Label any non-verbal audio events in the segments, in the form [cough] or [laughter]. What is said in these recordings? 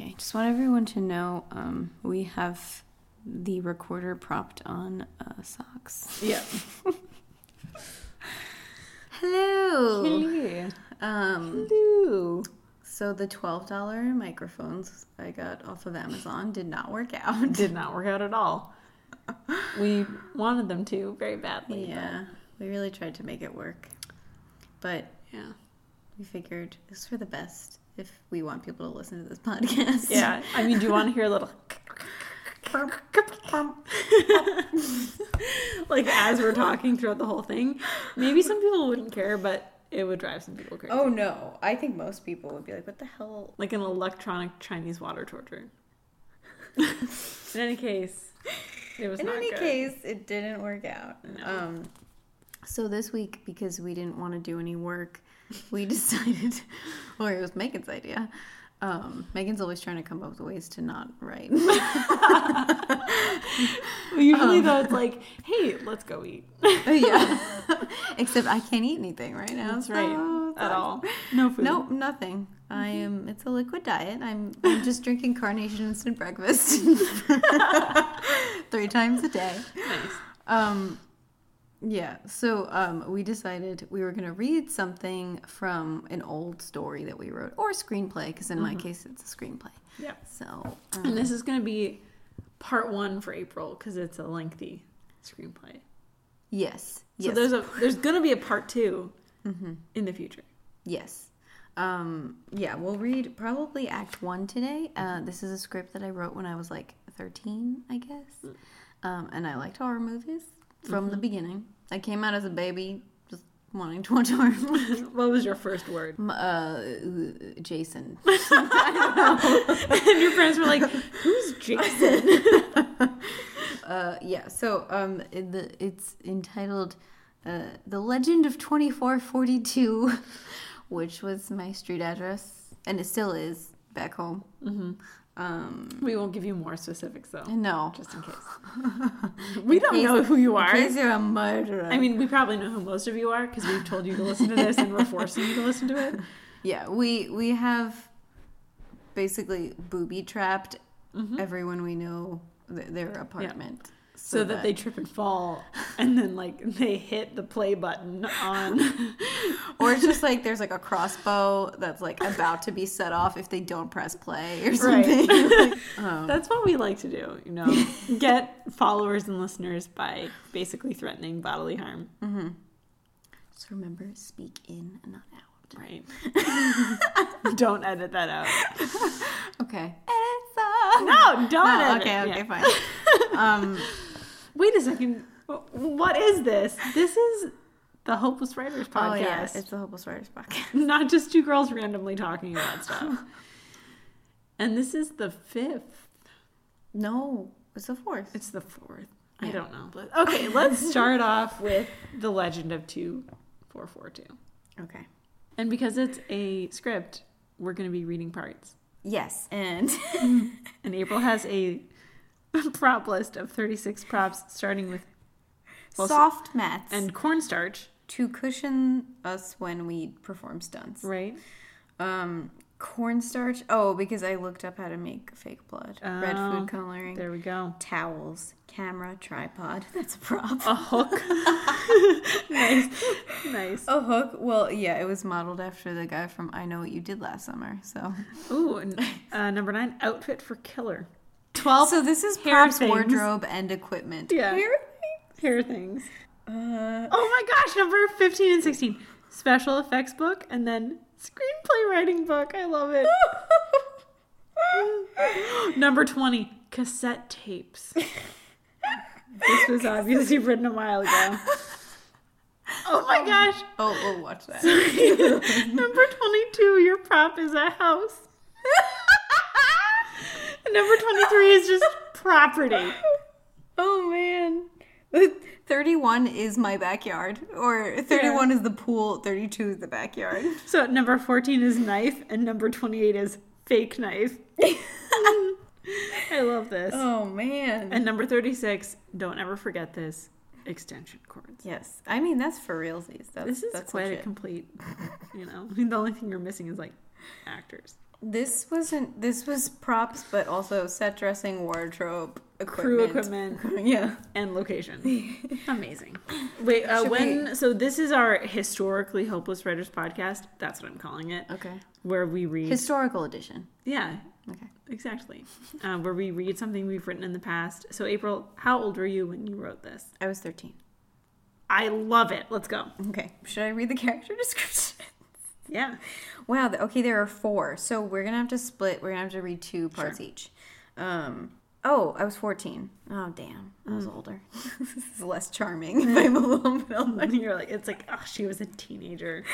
Okay, just want everyone to know um, we have the recorder propped on uh, socks. Yeah. [laughs] Hello. Hello. Um, Hello. so the twelve dollar microphones I got off of Amazon did not work out. [laughs] Did not work out at all. [laughs] We wanted them to very badly. yeah, we really tried to make it work, but but- yeah. we figured it's for the best if we want people to listen to this [laughs] podcast. Yeah. I mean, do you want to hear a little [laughs] like as we're talking throughout the whole thing? Maybe some people wouldn't care, but it would drive some people crazy. Oh no, I think most people would be like, "What the hell?" Like an electronic Chinese water torture. [laughs] In any case, it was In any good. case, it didn't work out. No. Um, so this week, because we didn't want to do any work, we [laughs] decided, or it was Meaghen's idea. Um, Meaghen's always trying to come up with ways to not write. [laughs] Usually, though, it's like, hey, let's go eat. yeah. [laughs] Except I can't eat anything right now. That's so right. it's At all. No food. Nope, nothing. I am. It's a liquid diet. I'm. I'm just drinking carnation instant breakfast three times a day. Nice. Um, yeah. So um, we decided we were gonna read something from an old story that we wrote, or screenplay, because in my case it's a screenplay. Yeah. So And um, this is going to be part one for Aprile because it's a lengthy screenplay. yes, So yes, there's a there's going to be a part 2 in the future. yes. Um, yeah, we'll read probably Act One today. Uh, this is a script that I wrote when I was like 13, I guess. Um, and I liked horror movies from the beginning. I came out as a baby, just wanting to watch horror [laughs] what was your first word? Uh, Jason. [laughs] [laughs] and your friends were like, "Who's Jason?" Uh, yeah. So um, in the it's entitled uh, "The Legend of Twenty Four Forty Two, which was my street address, and it still is back home. hmm Um, We won't give you more specifics though, no, just in case. [laughs] we don't case- know who you are. in case you're a murderer. I mean, we probably know who most of you are because we've told you to listen to this and we're forcing you to listen to it. [laughs] yeah, we we have basically booby trapped Mhm. everyone we know th- their apartment. So that they trip and fall. [laughs] and then like they hit the play button on. [laughs] Or it's just like there's like a crossbow that's like about to be set off if they don't press play or something. [laughs] Like, um, that's what we like to do you know. Get followers and listeners by basically threatening bodily harm. Just remember, speak in and not out. right. Don't edit that out. Okay. No don't No, okay, okay, Yeah. fine. Um, wait a second what is this this is the hopeless writers podcast oh yeah, it's the Hopeless Writers podcast. [laughs] not just two girls randomly talking about stuff [laughs] and this is the fifth No, it's the fourth. It's the fourth. I don't know. But okay, let's start off [laughs] with the legend of two four four two. Okay. And because it's a script, we're gonna be reading parts. Yes, and mm. And April has a [laughs] prop list of thirty six props starting with Well, soft mats and cornstarch, to cushion us when we perform stunts. right? Um, cornstarch. Oh, because I looked up how to make fake blood. Red Oh, food coloring. There we go. Towels, camera, tripod. [laughs] That's a prop. A hook. [laughs] nice. Nice. A hook. Well, yeah, it was modeled after the guy from I Know What You Did Last Summer. So, Ooh, and, uh, number nine, outfit for killer. Twelve so this is hair props, wardrobe, and equipment. Yeah. Hair hair things. Uh, Oh my gosh, number 15 and 16. Special effects book and then screenplay writing book. I love it. [laughs] number 20, cassette tapes. [laughs] This was obviously written a while ago. [laughs] Oh my gosh. oh, we'll watch that. number 22, your prop is a house. [laughs] Number 23 is just [laughs] property. oh man. [laughs] 31 is my backyard, or 31 is the pool, 32 is the backyard. So number 14 is knife and number 28 is fake knife. I love this. Oh man. And number 36, don't ever forget this, extension cords. yes, I mean that's for realsies. That's, This is that's quite a complete, you know. I mean, the only thing you're missing is like actors. This wasn't. This was props, but also set dressing, wardrobe, Crew equipment. equipment [laughs] yeah. and location. [laughs] Amazing. Wait, uh, when so this is our historically hopeless writers podcast. That's what I'm calling it. Okay. Where we read Historical edition. Yeah, Okay. exactly. Uh, where we read something we've written in the past. So Aprile, how old were you when you wrote this? I was thirteen. I love it. Let's go. Okay. Should I read the character [laughs] description? Yeah. Wow. Okay, there are four. So we're gonna have to split. We're gonna have to read two parts each. Um. Oh, I was fourteen. Oh, damn. I was older. [laughs] this is less charming. if [laughs] I'm a little bit older. [laughs] You're like, it's like, oh, she was a teenager.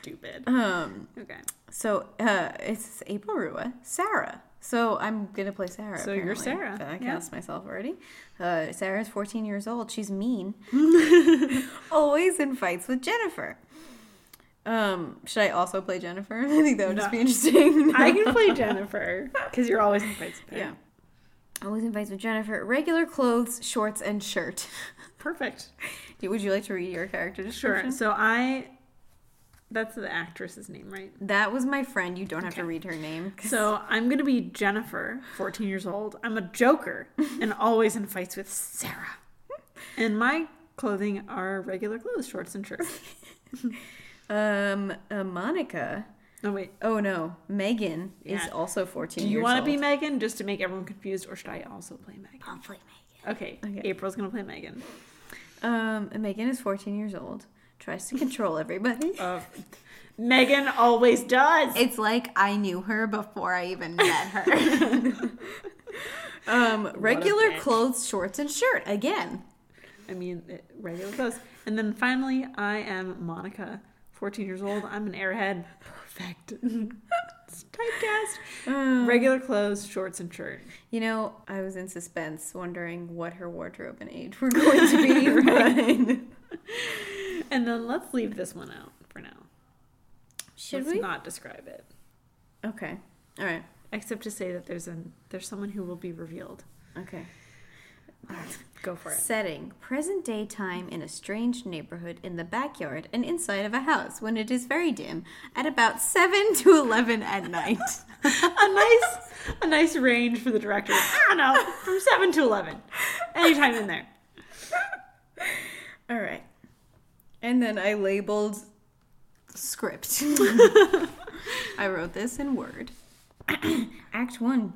Stupid. Um. Okay. So uh, it's Aprile Rua, Sarah. So I'm gonna play Sarah. So you're. Sarah, I yeah. cast myself already. Uh, Sarah's 14 years old. She's mean. Always in fights with Jennifer. Um, should I also play Jennifer? [laughs] I think that would just be No. interesting. [laughs] I can play [laughs] Jennifer because you're always in fights with her. Yeah. Always in fights with Jennifer. Regular clothes, shorts, and shirt. Perfect. Would you like to read your character description? Sure. So I, that's the actress's name, right? That was my friend. You don't have to read her name. 'cause- So I'm gonna be Jennifer, 14 years old. I'm a joker and always in fights with Sarah. And my clothing are regular clothes, shorts and shirts. Um, uh, Monica. Oh wait. Oh no, Megan is also 14 Do you want to be Megan just to make everyone confused, or should I also play Megan? I'll play Megan. Okay. Okay. Aprile's gonna play Megan. Um, Megan is 14 years old. Tries to control everybody. [laughs] Uh, Megan always does. It's like I knew her before I even met her. [laughs] [laughs] um, regular clothes, shorts, and shirt again. I mean, regular clothes. And then finally, I am Monica, 14 years old. I'm an airhead. Perfect. [laughs] It's Typecast. Um, Regular clothes, shorts, and shirt. You know, I was in suspense, wondering what her wardrobe and age were [laughs] going to be. [laughs] but- And then let's leave this one out for now. Should let's we? not describe it, Okay. All right. except to say that there's an there's someone who will be revealed. Okay. Go for it. Setting present day time in a strange neighborhood in the backyard and inside of a house when it is very dim at about 7 to 11 at night. [laughs] a nice a nice range for the director. I don't know, from seven to eleven, anytime in there. All right. And then I labeled script. [laughs] I wrote this in Word. [clears throat] Act 1.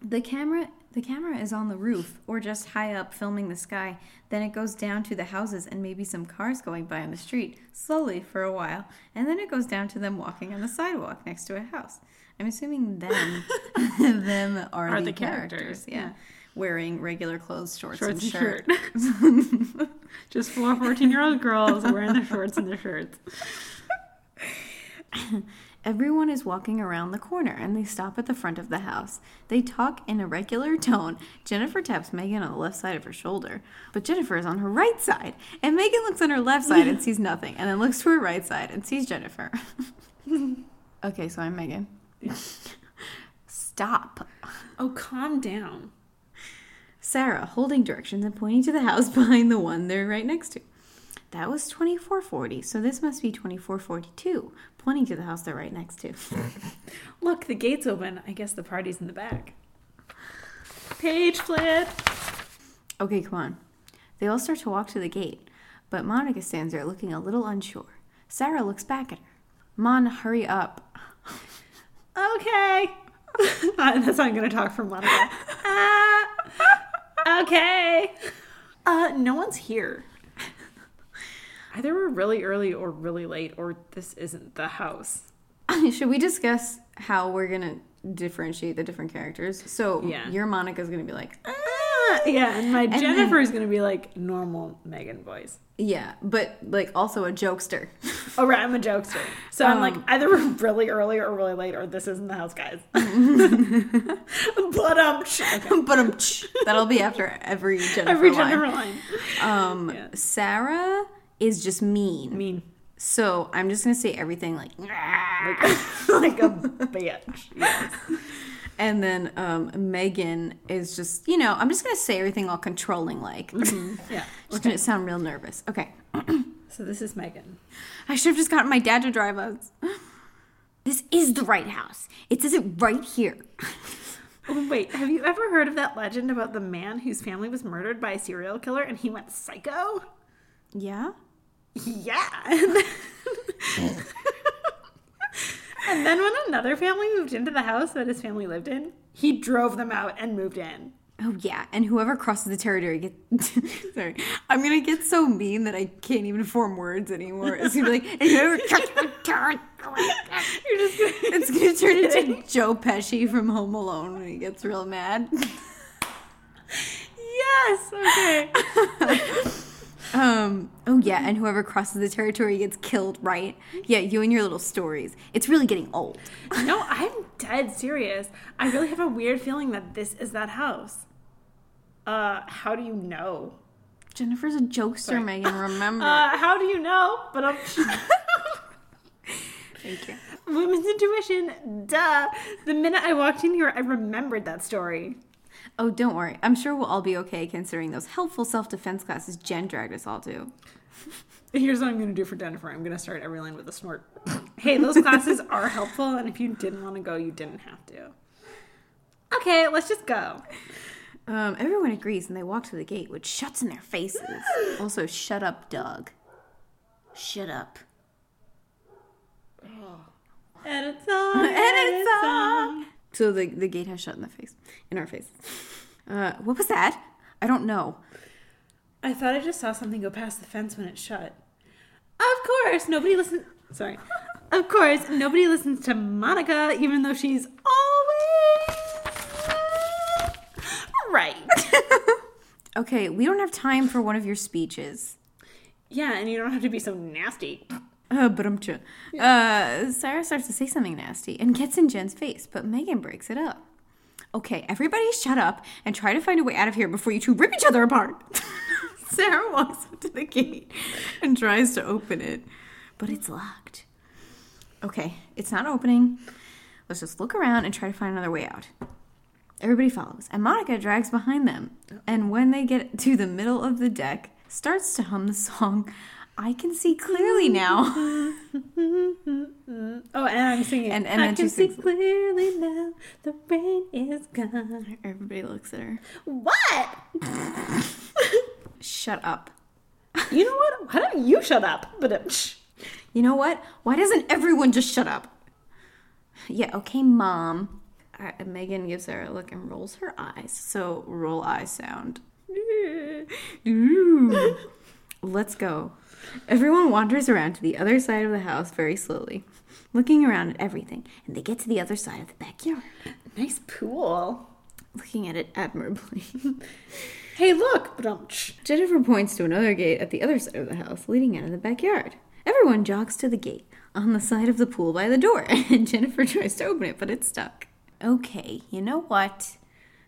The camera the camera is on the roof or just high up filming the sky. Then it goes down to the houses and maybe some cars going by on the street slowly for a while, and then it goes down to them walking on the sidewalk next to a house. I'm assuming them [laughs] them are, Are the, the characters, characters, yeah. Wearing regular clothes, shorts, Shorts and and shirt. shirt. [laughs] Just four 14 year old girls wearing their shorts and their shirts. [laughs] Everyone is walking around the corner and they stop at the front of the house. They talk in a regular tone. Jennifer taps Megan on the left side of her shoulder, but Jennifer is on her right side. And Megan looks on her left side and [laughs] sees nothing, and then looks to her right side and sees Jennifer. [laughs] okay, so I'm Megan. Stop. Oh, calm down. Sarah, holding directions and pointing to the house [laughs] behind the one they're right next to. That was 2440, so this must be 2442, pointing to the house they're right next to. [laughs] Look, the gate's open. I guess the party's in the back. Page flip. Okay, come on. They all start to walk to the gate, but Monica stands there looking a little unsure. Sarah looks back at her. Mon, hurry up. Okay. [laughs] That's how I'm going to talk from Monica. Ah, [laughs] okay. Uh, no one's here. Either we're really early or really late, or this isn't the house. Should we discuss how we're gonna differentiate the different characters? So Yeah. your Monica's gonna be like, Ah, yeah, and my Jennifer is going to be like normal Meaghen voice. yeah, but like also a jokester. Oh, right, I'm a jokester. So I'm like, Um, either we're really early or really late, or this isn't the house, guys. [laughs] but um, okay. [laughs] but um, that'll be after every Jennifer line. every line. Jennifer line. Um, Yeah. Sarah is just mean. mean, So I'm just gonna say everything like, [laughs] like, [laughs] like a bitch. Yes. and then um, Megan is just, you know, I'm just gonna say everything all controlling like. Yeah. [laughs] It's gonna sound real nervous. Okay. [clears throat] So this is Megan. I should have just gotten my dad to drive us. [gasps] This is the right house. It says it right here. Oh, wait, have you ever heard of that legend about the man whose family was murdered by a serial killer and he went psycho? Yeah? Yeah. And then, [laughs] and then when another family moved into the house that his family lived in, he drove them out and moved in. Oh yeah, and whoever crosses the territory gets. [laughs] sorry, I'm gonna get so mean that I can't even form words anymore. It's gonna be like, whoever crosses the territory, You're just gonna. it's gonna [laughs] turn into Joe Pesci from Home Alone when he gets real mad. yes, okay. Um. Oh yeah, and whoever crosses the territory gets killed. Right? Yeah, you and your little stories. It's really getting old. [laughs] No, I'm dead serious. I really have a weird feeling that this is that house. Uh, how do you know? Jennifer's a jokester, Megan. Remember? [laughs] Uh, how do you know? But I'm. [laughs] Thank you. Women's intuition, duh. The minute I walked in here, I remembered that story. Oh, don't worry. I'm sure we'll all be okay considering those helpful self-defense classes Jen dragged us all to. [laughs] Here's what I'm going to do for Jennifer. I'm going to start every line with a snort. [laughs] hey, those classes [laughs] are helpful, and if you didn't want to go, you didn't have to. Okay, let's just go. Um, everyone agrees and they walk to the gate, which shuts in their faces. [gasps] also, shut up, Doug. Shut up. Edit song. Edit song. So the, the gate has shut in the face, in our face. Uh, what was that? I don't know. I thought I just saw something go past the fence when it shut. Of course, nobody listens. Sorry. Of course, nobody listens to Monica, even though she's always right. [laughs] Okay, we don't have time for one of your speeches. yeah, and you don't have to be so nasty. Uh, but I'm sure. Uh, Sarah starts to say something nasty and gets in Jen's face, but Megan breaks it up. Okay, everybody shut up and try to find a way out of here before you two rip each other apart. [laughs] Sarah walks up to the gate and tries to open it, but it's locked. Okay, it's not opening. Let's just look around and try to find another way out. Everybody follows, and Monica drags behind them. And when they get to the middle of the deck, starts to hum the song I Can See Clearly Now. [laughs] Oh, and I'm singing. And- and I can see sings clearly now. The rain is gone. Everybody looks at her. What? [laughs] Shut up. You know what? Why don't you shut up? But uh. You know what? Why doesn't everyone just shut up? Yeah, okay, mom. Uh, Megan gives her a look and rolls her eyes. So roll eye sound. [laughs] Let's go. Everyone wanders around to the other side of the house very slowly, looking around at everything, and they get to the other side of the backyard, nice pool. looking at it admirably. [laughs] Hey, look. Jennifer points to another gate at the other side of the house, leading out of the backyard. Everyone jogs to the gate on the side of the pool by the door, [laughs] and Jennifer tries to open it, but it's stuck. Okay, you know what?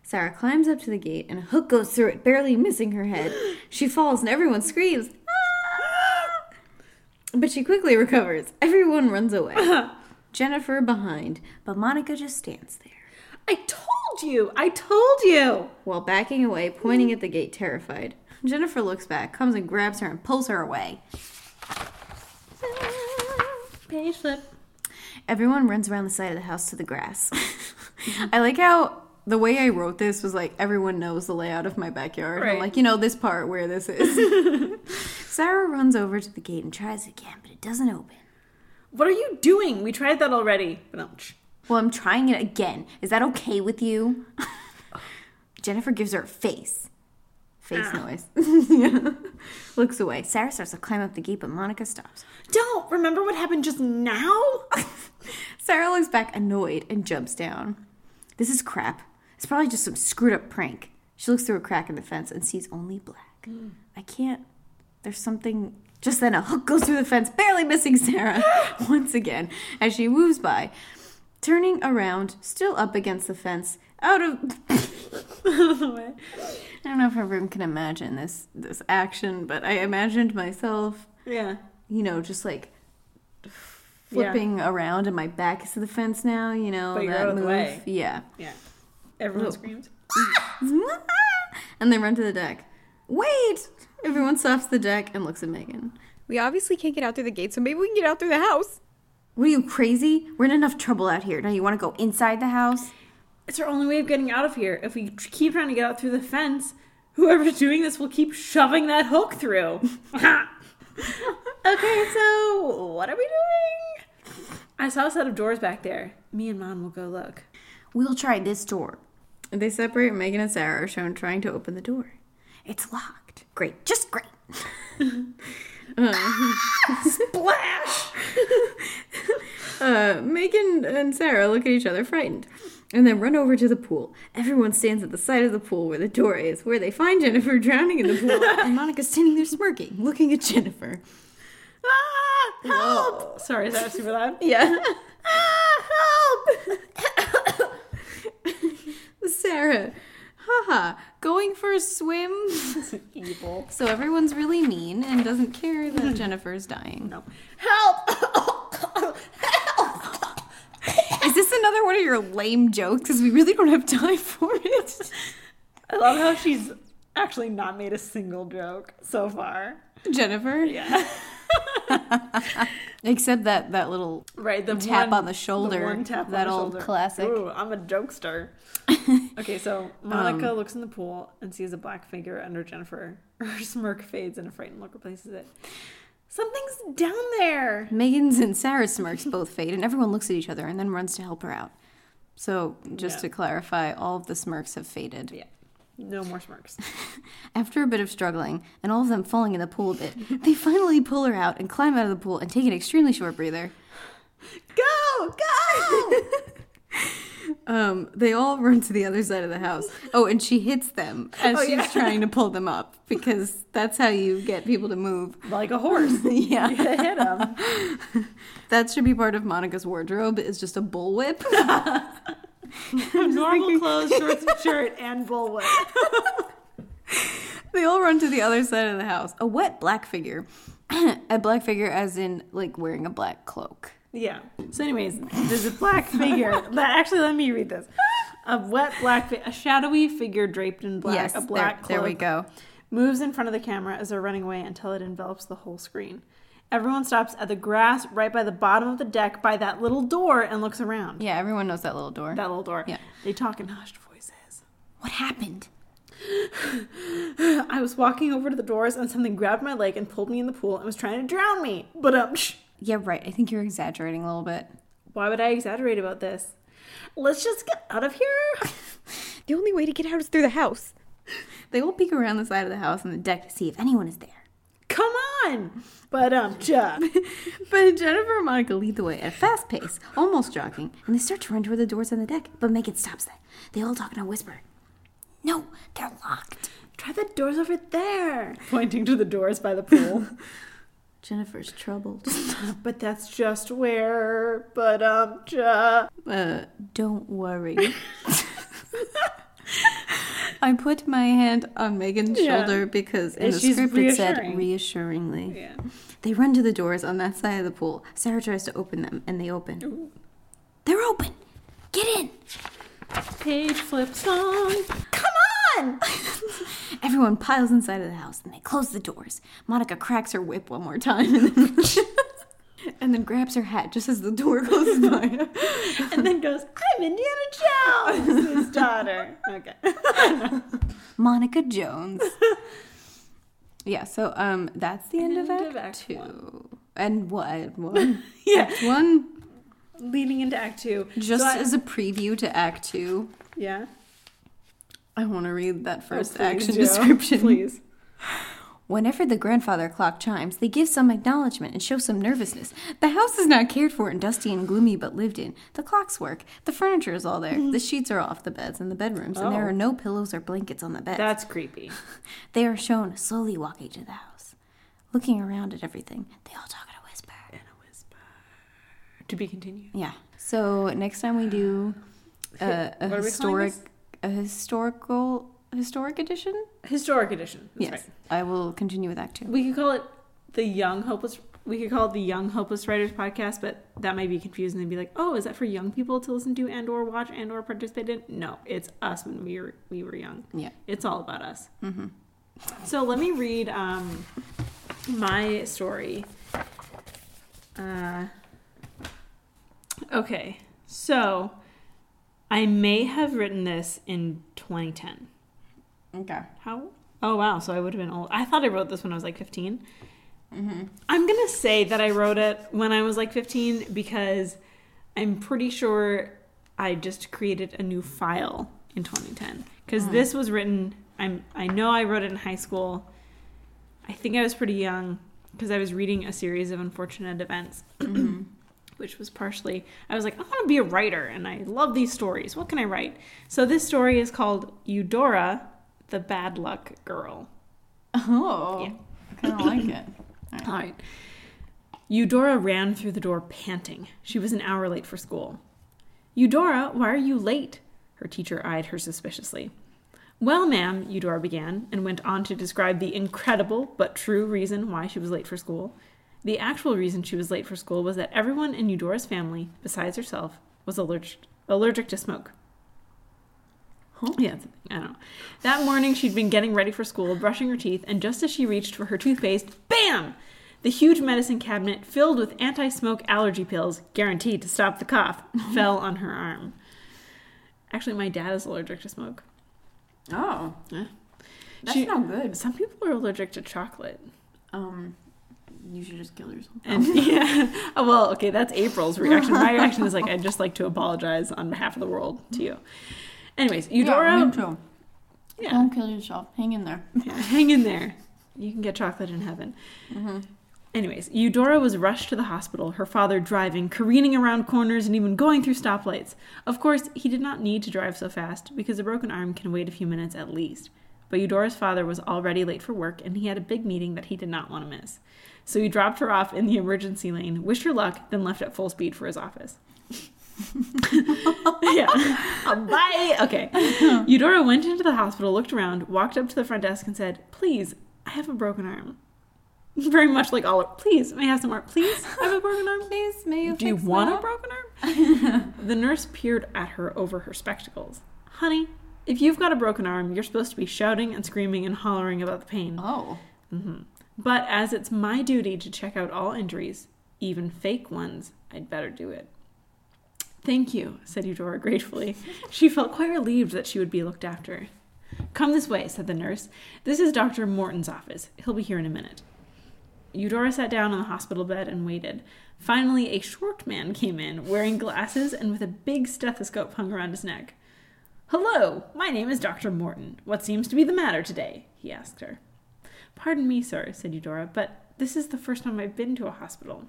Sarah climbs up to the gate, and a hook goes through it, barely missing her head. [gasps] She falls, and everyone screams. "Ah!" But she quickly recovers. [laughs] Everyone runs away. [laughs] Jennifer behind, but Monica just stands there. I told you. I told you. While backing away, pointing at the gate, terrified. Jennifer looks back, comes and grabs her and pulls her away. Page flip. Everyone runs around the side of the house to the grass. [laughs] I like how the way I wrote this was like everyone knows the layout of my backyard. I'm Right. like, you know, this part where this is. Sarah runs over to the gate and tries again, but it doesn't open. What are you doing? We tried that already. Well, I'm trying it again. Is that okay with you? [laughs] Jennifer gives her a face. Face Ah. noise. Yeah. [laughs] Looks away. Sarah starts to climb up the gate, but Monica stops. Don't remember what happened just now. [laughs] Sarah looks back annoyed and jumps down. This is crap. It's probably just some screwed up prank. She looks through a crack in the fence and sees only black. I can't. There's something. Just then, a hook goes through the fence, barely missing Sarah [laughs] once again as she moves by. Turning around, still up against the fence, out of. [laughs] The way. I don't know if everyone can imagine this this action, but I imagined myself yeah. you know, just like flipping around and my back is to the fence now, you know, But that out of the move. way. Yeah. Yeah. Everyone Oh. screams. [laughs] and they run to the deck. Wait! Everyone stops the deck and looks at Megan. We obviously can't get out through the gate, so maybe we can get out through the house. What are you crazy? We're in enough trouble out here. Now you want to go inside the house? It's our only way of getting out of here. If we keep trying to get out through the fence, whoever's doing this will keep shoving that hook through. [laughs] [laughs] okay, so what are we doing? I saw a set of doors back there. Me and Mom will go look. We'll try this door. They separate. Megan and Sarah are shown trying to open the door. It's locked. Great, just great. Splash! [laughs] Uh, Megan and Sarah look at each other frightened and then run over to the pool. Everyone stands at the side of the pool where the door is, where they find Jennifer [laughs] drowning in the pool [laughs] and Monica standing there smirking, looking at Jennifer. Ah, help! Whoa. Sorry, is that super loud? Yeah. Ah, help! Sarah, haha, going for a swim. [laughs] Evil. So everyone's really mean and doesn't care that hmm. Jennifer's dying. No. Help! Is this another one of your lame jokes? Because we really don't have time for it. I love how she's actually not made a single joke so far. Jennifer? Yeah. [laughs] Except that that little Right, the Tap one- on the shoulder, one tap that the old shoulder. classic. Ooh, I'm a jokester. [laughs] okay, so um, Monica looks in the pool and sees a black figure under Jennifer. [laughs] Her smirk fades and a frightened look replaces it. Something's down there. Megan's and Sarah's smirks both fade, and everyone looks at each other and then runs to help her out. So, just Yeah. to clarify, all of the smirks have faded. Yeah, no more smirks. [laughs] After a bit of struggling, and all of them falling in the pool a bit, [laughs] they finally pull her out and climb out of the pool and take an extremely short breather. Go, go! [laughs] Um, they all run to the other side of the house. Oh, and she hits them as Oh, she's yeah. trying to pull them up because that's how you get people to move. like a horse. yeah. You hit him. That should be part of Monica's wardrobe is just a bullwhip. [laughs] Normal clothes, shorts and shirt, and bullwhip. they all run to the other side of the house. A wet black figure. [clears throat] a black figure as in like wearing a black cloak. Yeah. So, anyways, there's a black [laughs] figure. That actually, let me read this. A wet black, fi- a shadowy figure draped in black. yes, a black there, there we go. moves in front of the camera as they're running away until it envelops the whole screen. Everyone stops at the grass right by the bottom of the deck by that little door and looks around. Yeah, everyone knows that little door. That little door. Yeah. They talk in hushed voices. What happened? [sighs] I was walking over to the doors and something grabbed my leg and pulled me in the pool and was trying to drown me. But um. Yeah, right. I think you're exaggerating a little bit. why would I exaggerate about this? Let's just get out of here. [laughs] The only way to get out is through the house. They all peek around the side of the house on the deck to see if anyone is there. Come on. But um, ja. [laughs] But Jennifer and Monica lead the way at a fast pace, almost jogging, and they start to run toward the doors on the deck, but Megan stops them. They all talk in a whisper. No, they're locked. Try the doors over there. Pointing to the doors by the pool. [laughs] Jennifer's troubled. [laughs] but that's just where. But um, ja. Uh, don't worry. [laughs] I put my hand on Megan's Yeah. shoulder because in And the script it said reassuringly. Yeah. They run to the doors on that side of the pool. Sarah tries to open them, and they open. They're open. Get in. Page flip song. Come on. [laughs] Everyone piles inside of the house, and they close the doors. Monica cracks her whip one more time, [laughs] and then, grabs her hat just as the door [laughs] closes by and then goes, I'm Indiana Jones, his daughter. Okay. [laughs] Monica Jones. [laughs] yeah, so um, that's the end, of End Act, of Act Two. one. And what? One. Yeah. Act One. Leading into Act Two. Just So I- as a preview to Act Two, Yeah. I want to read that first Oh, action description. Please. Whenever the grandfather clock chimes, they give some acknowledgement and show some nervousness. The house is not cared for and dusty and gloomy but lived in. The clocks work. The furniture is all there. The sheets are off the beds in the bedrooms, and there Oh. are no pillows or blankets on the beds. That's creepy. [laughs] They are shown slowly walking to the house. Looking around at everything, they all talk in a whisper. In a whisper. To be continued. Yeah. So next time we do uh, a What are we calling historic, a historical, historic edition. Historic edition. That's yes, right. I will continue with Act Two. We could call it the Young Hopeless. We could call it the Young Hopeless Writers Podcast, but that might be confusing. They'd be like, "Oh, is that for young people to listen to and or watch and or participate in?" No, it's us when we were we were young. Yeah. It's all about us. So let me read um, my story. Uh, Okay, so I may have written this in 2010. Okay. How? Oh wow, so I would have been old. I thought I wrote this when I was like 15. Mm-hmm. I'm gonna say that I wrote it when I was like 15 because I'm pretty sure I just created a new file in 2010 because Mm. this was written. I'm I know I wrote it in high school. I think I was pretty young because I was reading a series of unfortunate events, [clears throat] Mm-hmm. which was partially I was like I want to be a writer and I love these stories. What can I write? So this story is called Eudora, the Bad Luck Girl. Oh. Yeah. I kind of like it. [laughs] All right. Eudora ran through the door panting. She was an hour late for school. Eudora, why are you late? Her teacher eyed her suspiciously. Well, ma'am, Eudora began, and went on to describe the incredible but true reason why she was late for school. The actual reason she was late for school was that everyone in Eudora's family, besides herself, was allergic, allergic to smoke. Huh? Yeah, it's a thing. I don't know. That morning, she'd been getting ready for school, brushing her teeth, and just as she reached for her toothpaste, bam! The huge medicine cabinet, filled with anti smoke allergy pills, guaranteed to stop the cough, [laughs] fell on her arm. Actually, my dad is allergic to smoke. Oh. Yeah. That's She- not good. Some people are allergic to chocolate. Um, you should just kill yourself. And [laughs] yeah, oh, well, okay, that's Aprile's reaction. My reaction is like, [laughs] I'd just like to apologize on behalf of the world to you. Anyways, Eudora, Yeah, yeah, Don't kill yourself. Hang in there. yeah, [laughs] hang in there. You can get chocolate in heaven. Mm-hmm. Anyways, Eudora was rushed to the hospital, her father driving, careening around corners, and even going through stoplights. Of course, he did not need to drive so fast, because a broken arm can wait a few minutes at least. But Eudora's father was already late for work, and he had a big meeting that he did not want to miss. So he dropped her off in the emergency lane, wished her luck, then left at full speed for his office. Yeah. [laughs] Bye. Okay. [laughs] Eudora went into the hospital, looked around, walked up to the front desk, and said, Please, I have a broken arm. Very much like all please, may I have some more? Please, I have a broken arm. [laughs] Please, may you Do you want a broken arm? the nurse peered at her over her spectacles. Honey, if you've got a broken arm, you're supposed to be shouting and screaming and hollering about the pain. Oh. hmm But as it's my duty to check out all injuries, even fake ones, I'd better do it. Thank you, said Eudora gratefully. She felt quite relieved that she would be looked after. Come this way, said the nurse. This is Dr. Morton's office. He'll be here in a minute. Eudora sat down on the hospital bed and waited. Finally, a short man came in, wearing glasses and with a big stethoscope hung around his neck. Hello, my name is Dr. Morton. What seems to be the matter today? he asked her. Pardon me, sir, said Eudora, but this is the first time I've been to a hospital.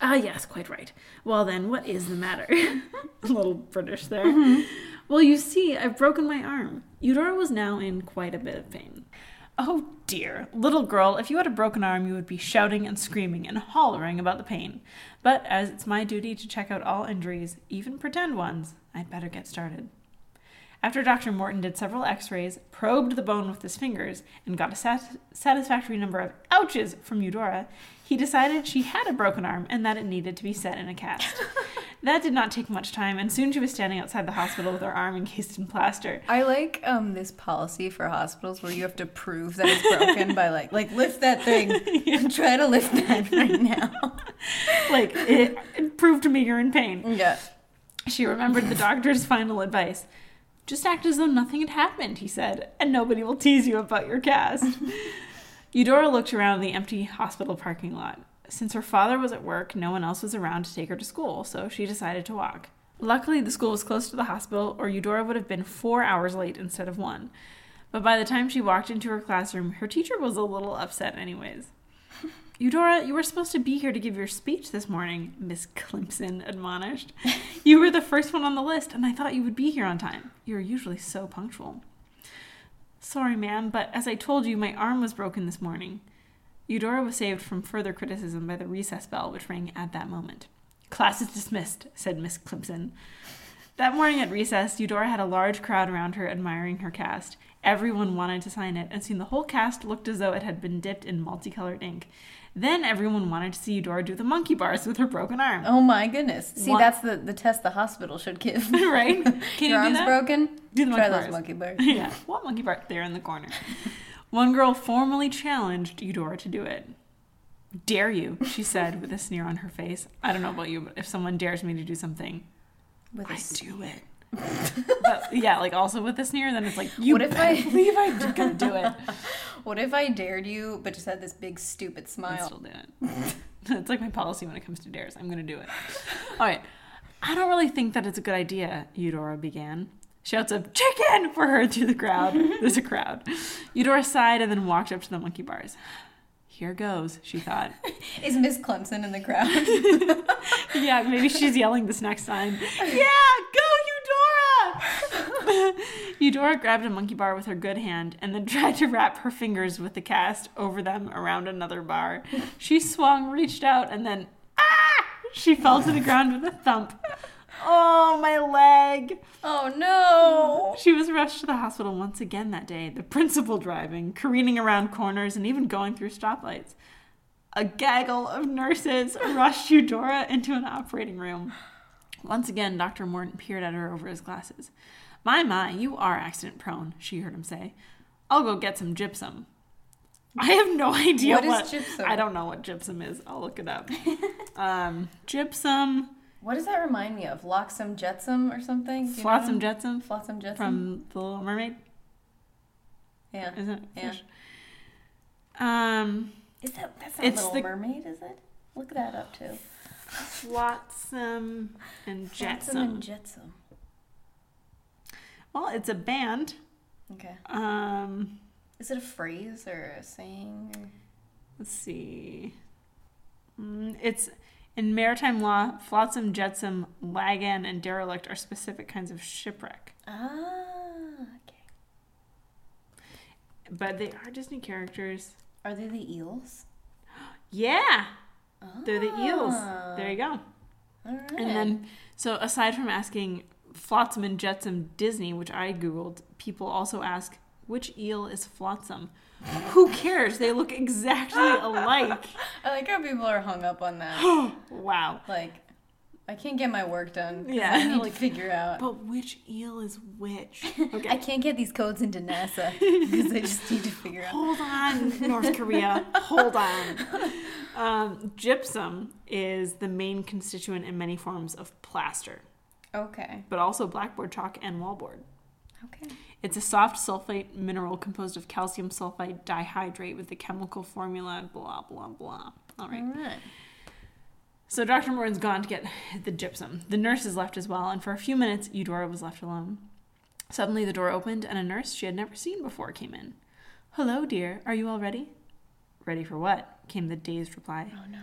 Ah, yes, quite right. Well, then, what is the matter? [laughs] a little British there. Well, you see, I've broken my arm. Eudora was now in quite a bit of pain. Oh dear, little girl, if you had a broken arm, you would be shouting and screaming and hollering about the pain. But as it's my duty to check out all injuries, even pretend ones, I'd better get started. After Dr. Morton did several x rays, probed the bone with his fingers, and got a sat- satisfactory number of ouches from Eudora, he decided she had a broken arm and that it needed to be set in a cast. [laughs] that did not take much time, and soon she was standing outside the hospital with her arm encased in plaster. I like um this policy for hospitals where you have to prove that it's broken by like like lift that thing [laughs] and try to lift that right now. [laughs] Like, it, it proved to me you're in pain. Yeah. She remembered the doctor's final advice. Just act as though nothing had happened, he said, and nobody will tease you about your cast. Eudora looked around the empty hospital parking lot. Since her father was at work, no one else was around to take her to school, so she decided to walk. Luckily, the school was close to the hospital, or Eudora would have been four hours late instead of one. But by the time she walked into her classroom, her teacher was a little upset, anyways. [laughs] Eudora, you were supposed to be here to give your speech this morning, Miss Clemson admonished. You were the first one on the list, and I thought you would be here on time. You're usually so punctual. Sorry, ma'am, but as I told you, my arm was broken this morning. Eudora was saved from further criticism by the recess bell, which rang at that moment. Class is dismissed, said Miss Clemson. That morning at recess, Eudora had a large crowd around her admiring her cast. Everyone wanted to sign it, and soon the whole cast looked as though it had been dipped in multicolored ink. Then everyone wanted to see Eudora do the monkey bars with her broken arm. Oh my goodness. See, that's the, the test the hospital should give. [laughs] right? [laughs] Can you Your do arm's that? broken? Do the Try monkey those bars. monkey bars. [laughs] yeah, what monkey bar? There in the corner. One girl formally challenged Eudora to do it. Dare you, she said with a sneer on her face. I don't know about you, but if someone dares me to do something, With a I s- do it. but yeah, like also with a sneer, then it's like you What if I- believe I'm gonna do it. What if I dared you, but just had this big stupid smile? I'd still do it. [laughs] it's like my policy when it comes to dares. I'm gonna do it. All right. I don't really think that it's a good idea, Eudora began. Shouts of chicken were heard through the crowd. [laughs] There's a crowd. Eudora sighed and then walked up to the monkey bars. Here goes, she thought. [laughs] Is Miss Clemson in the crowd? Yeah, maybe she's yelling this next time. Yeah, go [laughs] Eudora! Grabbed a monkey bar with her good hand and then [laughs] tried to wrap her fingers with the cast over them around another bar. She swung, reached out, and then ah! She fell to the ground with a thump. Oh, my leg! oh no! She was rushed to the hospital once again that day, the principal driving, careening around corners, and even going through stoplights. A gaggle of nurses rushed Eudora into an operating room. Once again, Dr. Morton peered at her over his glasses. My, my, you are accident prone, she heard him say. I'll go get some gypsum. I have no idea what, What is gypsum? I don't know what gypsum is. I'll look it up. um, gypsum, What does that remind me of? Locksome Jetsam or something? Flotsam jetsam Flotsam Jetsam? from The Little Mermaid, yeah. isn't it? Yeah. Um, Is that that's not Little the- Mermaid? Is it? Look that up too. Flotsam and Flotsam and Jetsam. Well, it's a band. Okay. Um, Is it a phrase or a saying? Or... let's see. Mm, it's in maritime law. Flotsam, jetsam, lagan, and derelict are specific kinds of shipwreck, Ah, okay. but they are Disney characters. Are they the eels? Yeah, they're the eels. There you go. All right. And then, so aside from asking Flotsam and Jetsam Disney, which I Googled, people also ask, which eel is Flotsam? Who cares? They look exactly [laughs] alike. I like how people are hung up on that. [gasps] wow. like, I can't get my work done. Yeah, I need like- to figure out. But which eel is which? [laughs] Okay. I can't get these codes into NASA [laughs] because I just need to figure out. Hold on, North Korea. Hold on. Um, gypsum is the main constituent in many forms of plaster, Okay. but also blackboard chalk and wallboard. Okay. It's a soft sulfate mineral composed of calcium sulfide dihydrate with the chemical formula blah blah blah. All right. All right. So Dr. Morton's gone to get the gypsum. The nurse is left as well, and for a few minutes Eudora was left alone. Suddenly the door opened and a nurse she had never seen before came in. Hello, dear. Are you all ready? Ready for what? came the dazed reply. Oh no.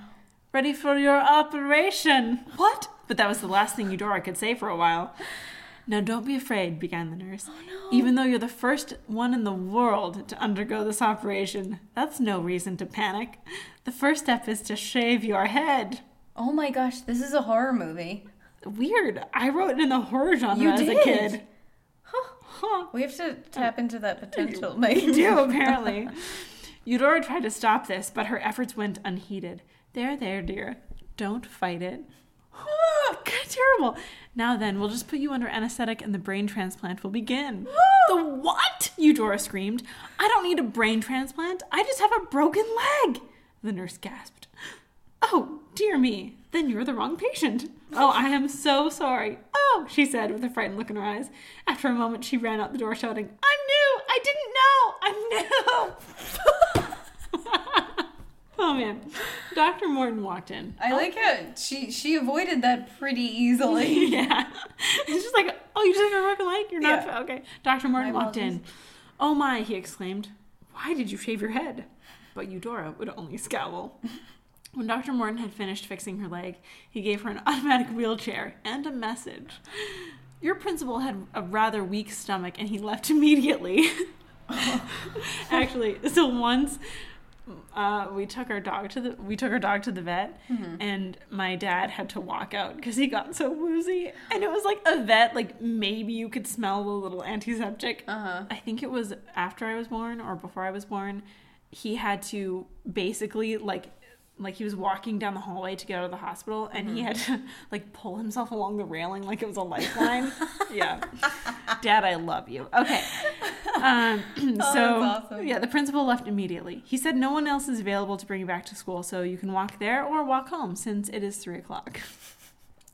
Ready for your operation. What? But that was the last thing Eudora could say for a while. Now don't be afraid, began the nurse. Oh no. Even though you're the first one in the world to undergo this operation, that's no reason to panic. The first step is to shave your head. Oh my gosh, this is a horror movie. Weird. I wrote it in the horror genre You as a did? kid. Huh. Huh. We have to tap into that potential. We Like, do, apparently. [laughs] Eudora tried to stop this, but her efforts went unheeded. There, there, dear. Don't fight it. [laughs] Terrible. Now then, we'll just put you under anesthetic and the brain transplant will begin. the what? Eudora screamed. I don't need a brain transplant. I just have a broken leg. The nurse gasped. Oh, dear me. Then you're the wrong patient. Oh, I am so sorry. Oh, she said with a frightened look in her eyes. After a moment, she ran out the door shouting, I'm new. I didn't know. I'm new. [laughs] [laughs] oh, man. Dr. Morton walked in. I like how she she avoided that pretty easily. [laughs] yeah. It's just like, oh, you just have a broken leg? You're not. Yeah. Okay. Dr. Morton My walked in. Oh, my, he exclaimed. Why did you shave your head? But Eudora would only scowl. [laughs] When Dr. Morton had finished fixing her leg, he gave her an [laughs] automatic wheelchair and a message. Your principal had a rather weak stomach and he left immediately. Actually, so once uh, we took our dog to the we took our dog to the vet and my dad had to walk out because he got so woozy and it was like a vet like maybe you could smell the little antiseptic Uh huh. I think it was after I was born or before I was born. He had to basically like like he was walking down the hallway to get out of the hospital and he had to [laughs] like pull himself along the railing like it was a lifeline. [laughs] yeah. Dad, I love you. Okay. Um, [clears throat] Oh, so that's awesome. yeah, the principal left immediately. He said no one else is available to bring you back to school, so you can walk there or walk home since it is three o'clock. [laughs]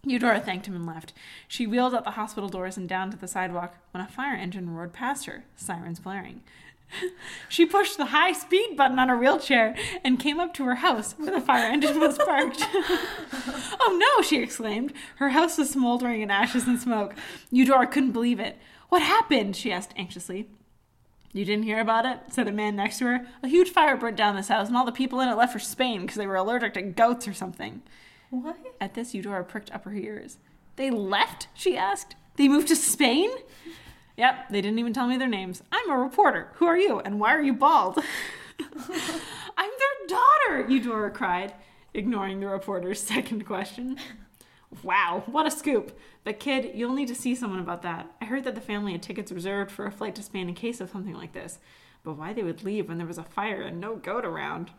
Eudora thanked him and left. She wheeled out the hospital doors and down to the sidewalk when a fire engine roared past her, sirens blaring. She pushed the high speed button on her wheelchair and came up to her house where the fire engine was parked. [laughs] oh no, she exclaimed. Her house was smoldering in ashes and smoke. Eudora couldn't believe it. What happened? she asked anxiously. You didn't hear about it? said a man next to her. A huge fire burnt down this house, and all the people in it left for Spain because they were allergic to goats or something. What? At this, Eudora pricked up her ears. They left? she asked. They moved to Spain? Yep, they didn't even tell me their names. I'm a reporter. Who are you, and why are you bald? [laughs] I'm their daughter, Eudora cried, ignoring the reporter's [laughs] second question. Wow, what a scoop. But, kid, you'll need to see someone about that. I heard that the family had tickets reserved for a flight to Spain in case of something like this. But why they would leave when there was a fire and no goat around?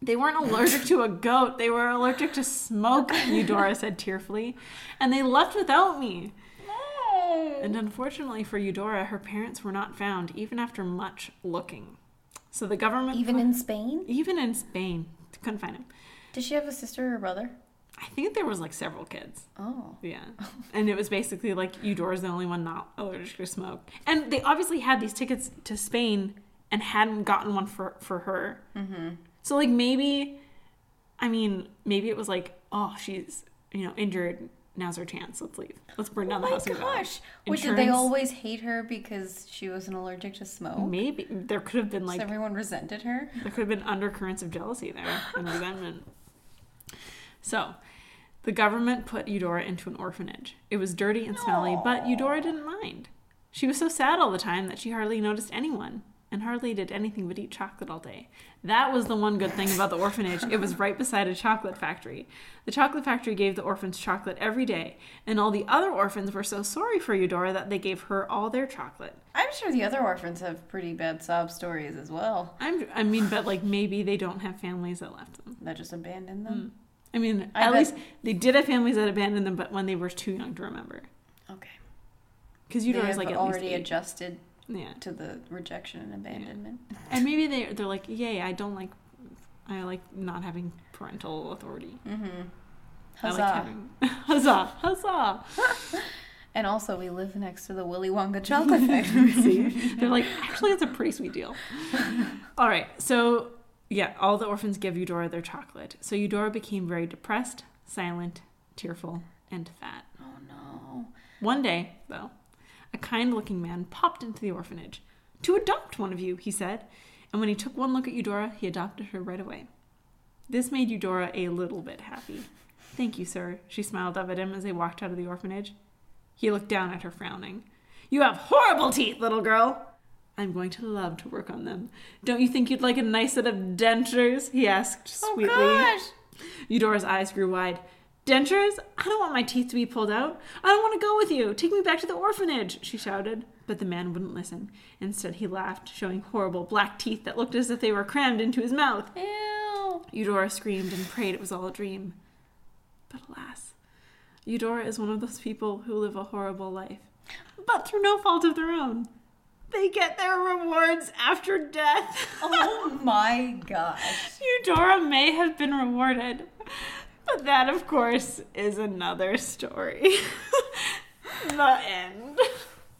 They weren't allergic to a goat. They were allergic to smoke, [laughs] Eudora said tearfully. And they left without me. And unfortunately for Eudora, her parents were not found, even after much looking. So the government. Even in Spain? Even in Spain. Couldn't find him. Did she have a sister or a brother? I think there was like several kids. Oh. Yeah. [laughs] And it was basically like Eudora's the only one not allergic to smoke. And they obviously had these tickets to Spain and hadn't gotten one for, for her. Mm-hmm. So, like, maybe, I mean, maybe it was like, oh, she's, you know, injured. Now's our chance. Let's leave. Let's burn down oh the house. and go. gosh. Wait, did they always hate her because she wasn't allergic to smoke? Maybe. There could have been so like, everyone resented her? there could have been undercurrents of jealousy there and resentment. So, the government put Eudora into an orphanage. It was dirty and smelly, but Eudora didn't mind. She was so sad all the time that she hardly noticed anyone and hardly did anything but eat chocolate all day. That was the one good thing about the orphanage. It was right beside a chocolate factory. The chocolate factory gave the orphans chocolate every day, and all the other orphans were so sorry for Eudora that they gave her all their chocolate. I'm sure the other orphans have pretty bad sob stories as well. I'm, I mean, but like maybe they don't have families that left them. That just abandoned them. Mm. I mean, I at bet- least they did have families that abandoned them, but when they were too young to remember. Okay. Because They Eudora have is like at already adjusted yeah, to the rejection and abandonment. and maybe they they're like, yay, I don't like, I like not having parental authority. Mm-hmm. Huzzah. like having [laughs] huzzah, huzzah. [laughs] And also, we live next to the Willy Wonka [laughs] chocolate factory. They're like, actually, it's a pretty sweet deal. All right, so yeah, all the orphans give Eudora their chocolate. So Eudora became very depressed, silent, tearful, and fat. oh no. One day, though, a kind looking man popped into the orphanage. To adopt one of you, he said. And when he took one look at Eudora, he adopted her right away. This made Eudora a little bit happy. Thank you, sir, she smiled up at him as they walked out of the orphanage. He looked down at her, frowning. You have horrible teeth, little girl! I'm going to love to work on them. Don't you think you'd like a nice set of dentures? he asked oh, sweetly. Oh gosh. Eudora's eyes grew wide. Dentures? I don't want my teeth to be pulled out. I don't want to go with you. Take me back to the orphanage, she shouted. But the man wouldn't listen. Instead, he laughed, showing horrible black teeth that looked as if they were crammed into his mouth. Ew. Eudora screamed and prayed it was all a dream. But alas, Eudora is one of those people who live a horrible life, but through no fault of their own. They get their rewards after death. Oh [laughs] my gosh. Eudora may have been rewarded, but that, of course, is another story. [laughs] the end.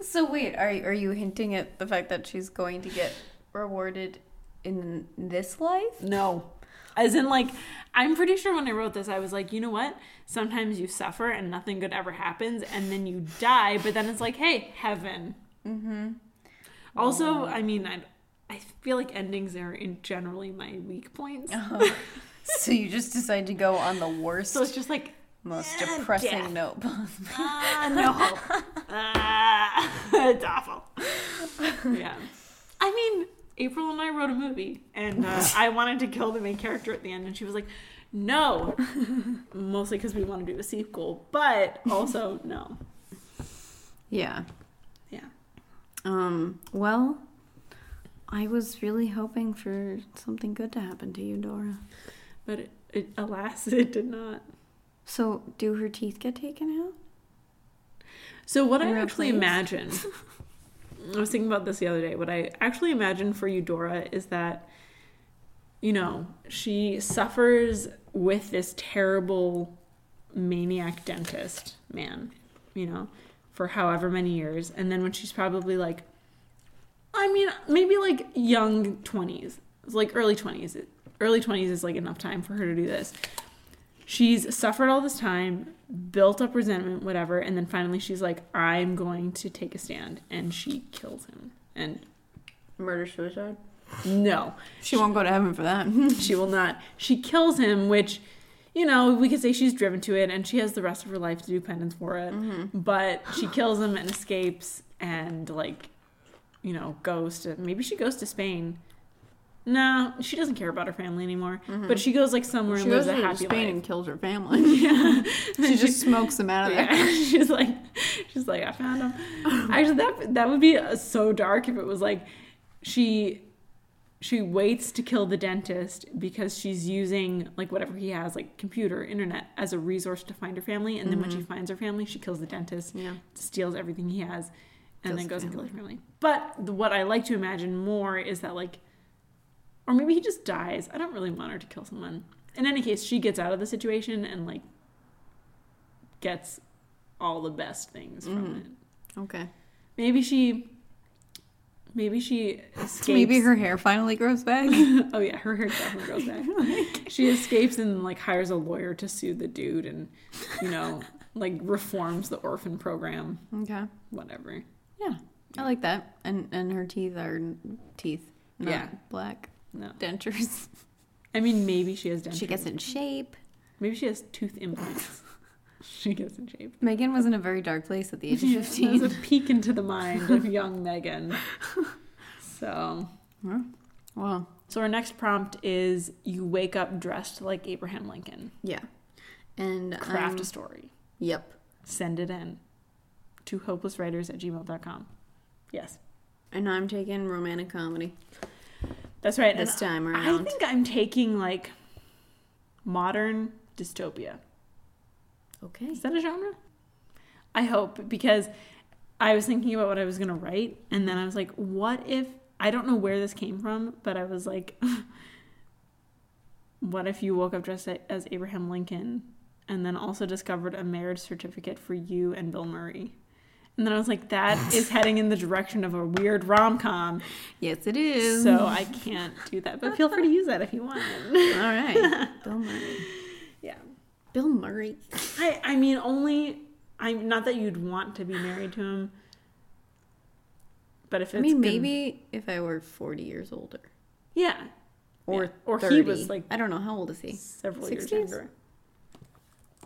So wait, are are you hinting at the fact that she's going to get rewarded in this life? No. As in, like, I'm pretty sure when I wrote this, I was like, you know what? Sometimes you suffer and nothing good ever happens, and then you die, but then it's like, hey, heaven. Mm-hmm. Also, I mean, I, I feel like endings are in generally my weak points. [laughs] So you just decide to go on the worst, So it's just like, most eh, depressing death. note [laughs] ah, no hope. Ah, [laughs] it's awful. Yeah. I mean, Aprile and I wrote a movie, and uh, [laughs] I wanted to kill the main character at the end, and she was like, no. Mostly because we want to do a sequel, but also no. Yeah. Yeah. Um. Well, I was really hoping for something good to happen to Eudora. But it, it, alas, [laughs] it did not. So, do her teeth get taken out? So what I actually imagined [laughs] I was thinking about this the other day. What I actually imagine for Eudora is that, you know, she suffers with this terrible maniac dentist man, you know, for however many years. And then when she's probably like, I mean, maybe like young 20s, like early 20s. Early 20s is like enough time for her to do this. She's suffered all this time, built up resentment, whatever, and then finally she's like, I'm going to take a stand. And she kills him. And Murder suicide. no, She won't go to heaven for that. [laughs] she will not. She kills him, which, you know, we could say she's driven to it and she has the rest of her life to do penance for it. Mm-hmm. But she kills him and escapes and, like, you know, goes to maybe she goes to Spain. No, she doesn't care about her family anymore. But she goes like somewhere she and lives goes a to happy Spain life. and kills her family. [laughs] Yeah. she just smokes them out of there. Yeah, [laughs] she's like, she's like, I found them. Actually, that that would be uh, so dark if it was like, she, she waits to kill the dentist because she's using like whatever he has, like computer, internet, as a resource to find her family, and then when she finds her family, she kills the dentist, Yeah. steals everything he has, and Kills then the goes and kills family. her family. But the, what I like to imagine more is that like, or maybe he just dies. I don't really want her to kill someone. In any case, she gets out of the situation and like gets all the best things from Mhm. it. Okay. Maybe she maybe she escapes [laughs] Maybe her hair finally grows back. [laughs] Oh yeah, her hair definitely grows back. [laughs] she escapes and like hires a lawyer to sue the dude and you know, like reforms the orphan program, okay. whatever. Yeah. I like that. And and her teeth are teeth, not Yeah. black No. dentures. I mean maybe she has dentures. She gets in shape. Maybe she has tooth implants. [laughs] she gets in shape. Meaghen was in a very dark place at the age of [laughs] That was 15. a peek into the mind of [laughs] young Meaghen. So well, So our next prompt is you wake up dressed like Abraham Lincoln. yeah. And Craft um, a story. Yep. Send it in to hopelesswriters at gmail.com. Yes. And I'm taking romantic comedy That's right. this and time around. I think I'm taking like modern dystopia. okay. Is that a genre? I hope because I was thinking about what I was going to write and then I was like, what if I don't know where this came from, but I was like [laughs] what if you woke up dressed as Abraham Lincoln and then also discovered a marriage certificate for you and Bill Murray? And then I was like, that is heading in the direction of a weird rom com. Yes, it is. So I can't do that. But feel free to use that if you want. All right. [laughs] Bill Murray. Yeah. Bill Murray. I I mean only I'm not that you'd want to be married to him. But if it's I mean, maybe if I were 40 years older. yeah, Or Yeah. or 30. he was like I don't know. How old is he? several years younger.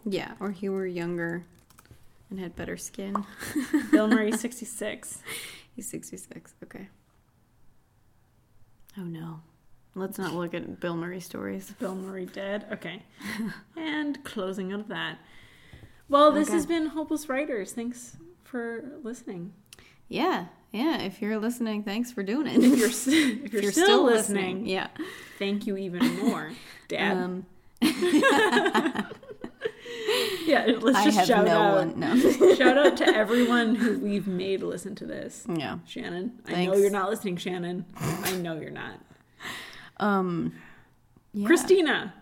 Yeah. Or he were younger and had better skin. [laughs] Bill Murray, sixty six. [laughs] He's 66. Okay. Oh, no. Let's not look at Bill Murray stories. Bill Murray dead. Okay, [laughs] and closing out of that. Well, this Okay. has been Hopeless Writers. Thanks for listening. Yeah. Yeah. If you're listening, thanks for doing it. If you're s- if you're, still, listening, yeah. thank you even more, Dad. Um, [laughs] yeah, let's I just have shout no out. one. No. [laughs] Shout out to [laughs] everyone who we've made listen to this. yeah. Shannon, I know you're not listening, Shannon. I know you're not. Um, yeah. Christina,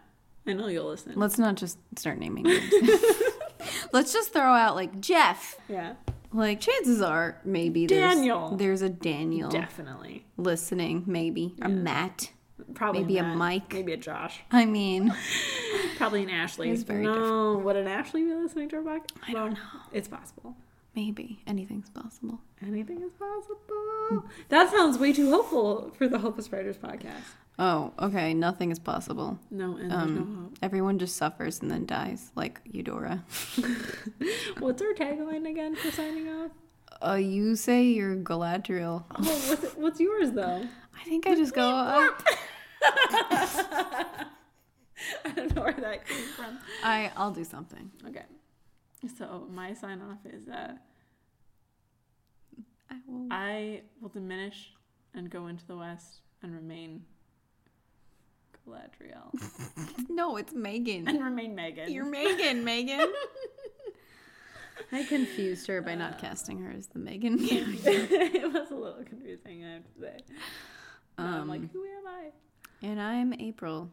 I know you'll listen. Let's not just start naming names. Let's just throw out like Jeff. Yeah, Like chances are maybe there's, Daniel. There's a Daniel definitely. listening. Maybe a Matt. Probably Maybe a Mike. Maybe a Josh. I mean, Probably an Ashley. It's very different. no, would an Ashley be listening to our podcast? I don't know. It's possible. maybe anything's possible. Anything is possible. That sounds way too hopeful for the Hopeless Writers podcast. Oh, okay. Nothing is possible. No, and there's no Um, everyone just suffers and then dies, like Eudora. [laughs] What's our tagline again for signing off? Uh, you say you're Galadriel. Oh, what's, what's yours though? I think I just go. [laughs] [laughs] Uh, [laughs] I don't know where that came from. I I'll do something. Okay. So my sign off is uh, I will. I will diminish and go into the west and remain Galadriel [laughs] No, it's Meaghen. and remain Meaghen. You're Meaghen, Meaghen. [laughs] I confused her by not casting her as the Meaghen it was a little confusing, I have to say. Now I'm like, Um, who am I? and I'm Aprile.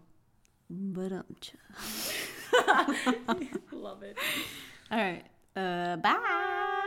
But um, [laughs] Love it. [laughs] all right. Uh, bye.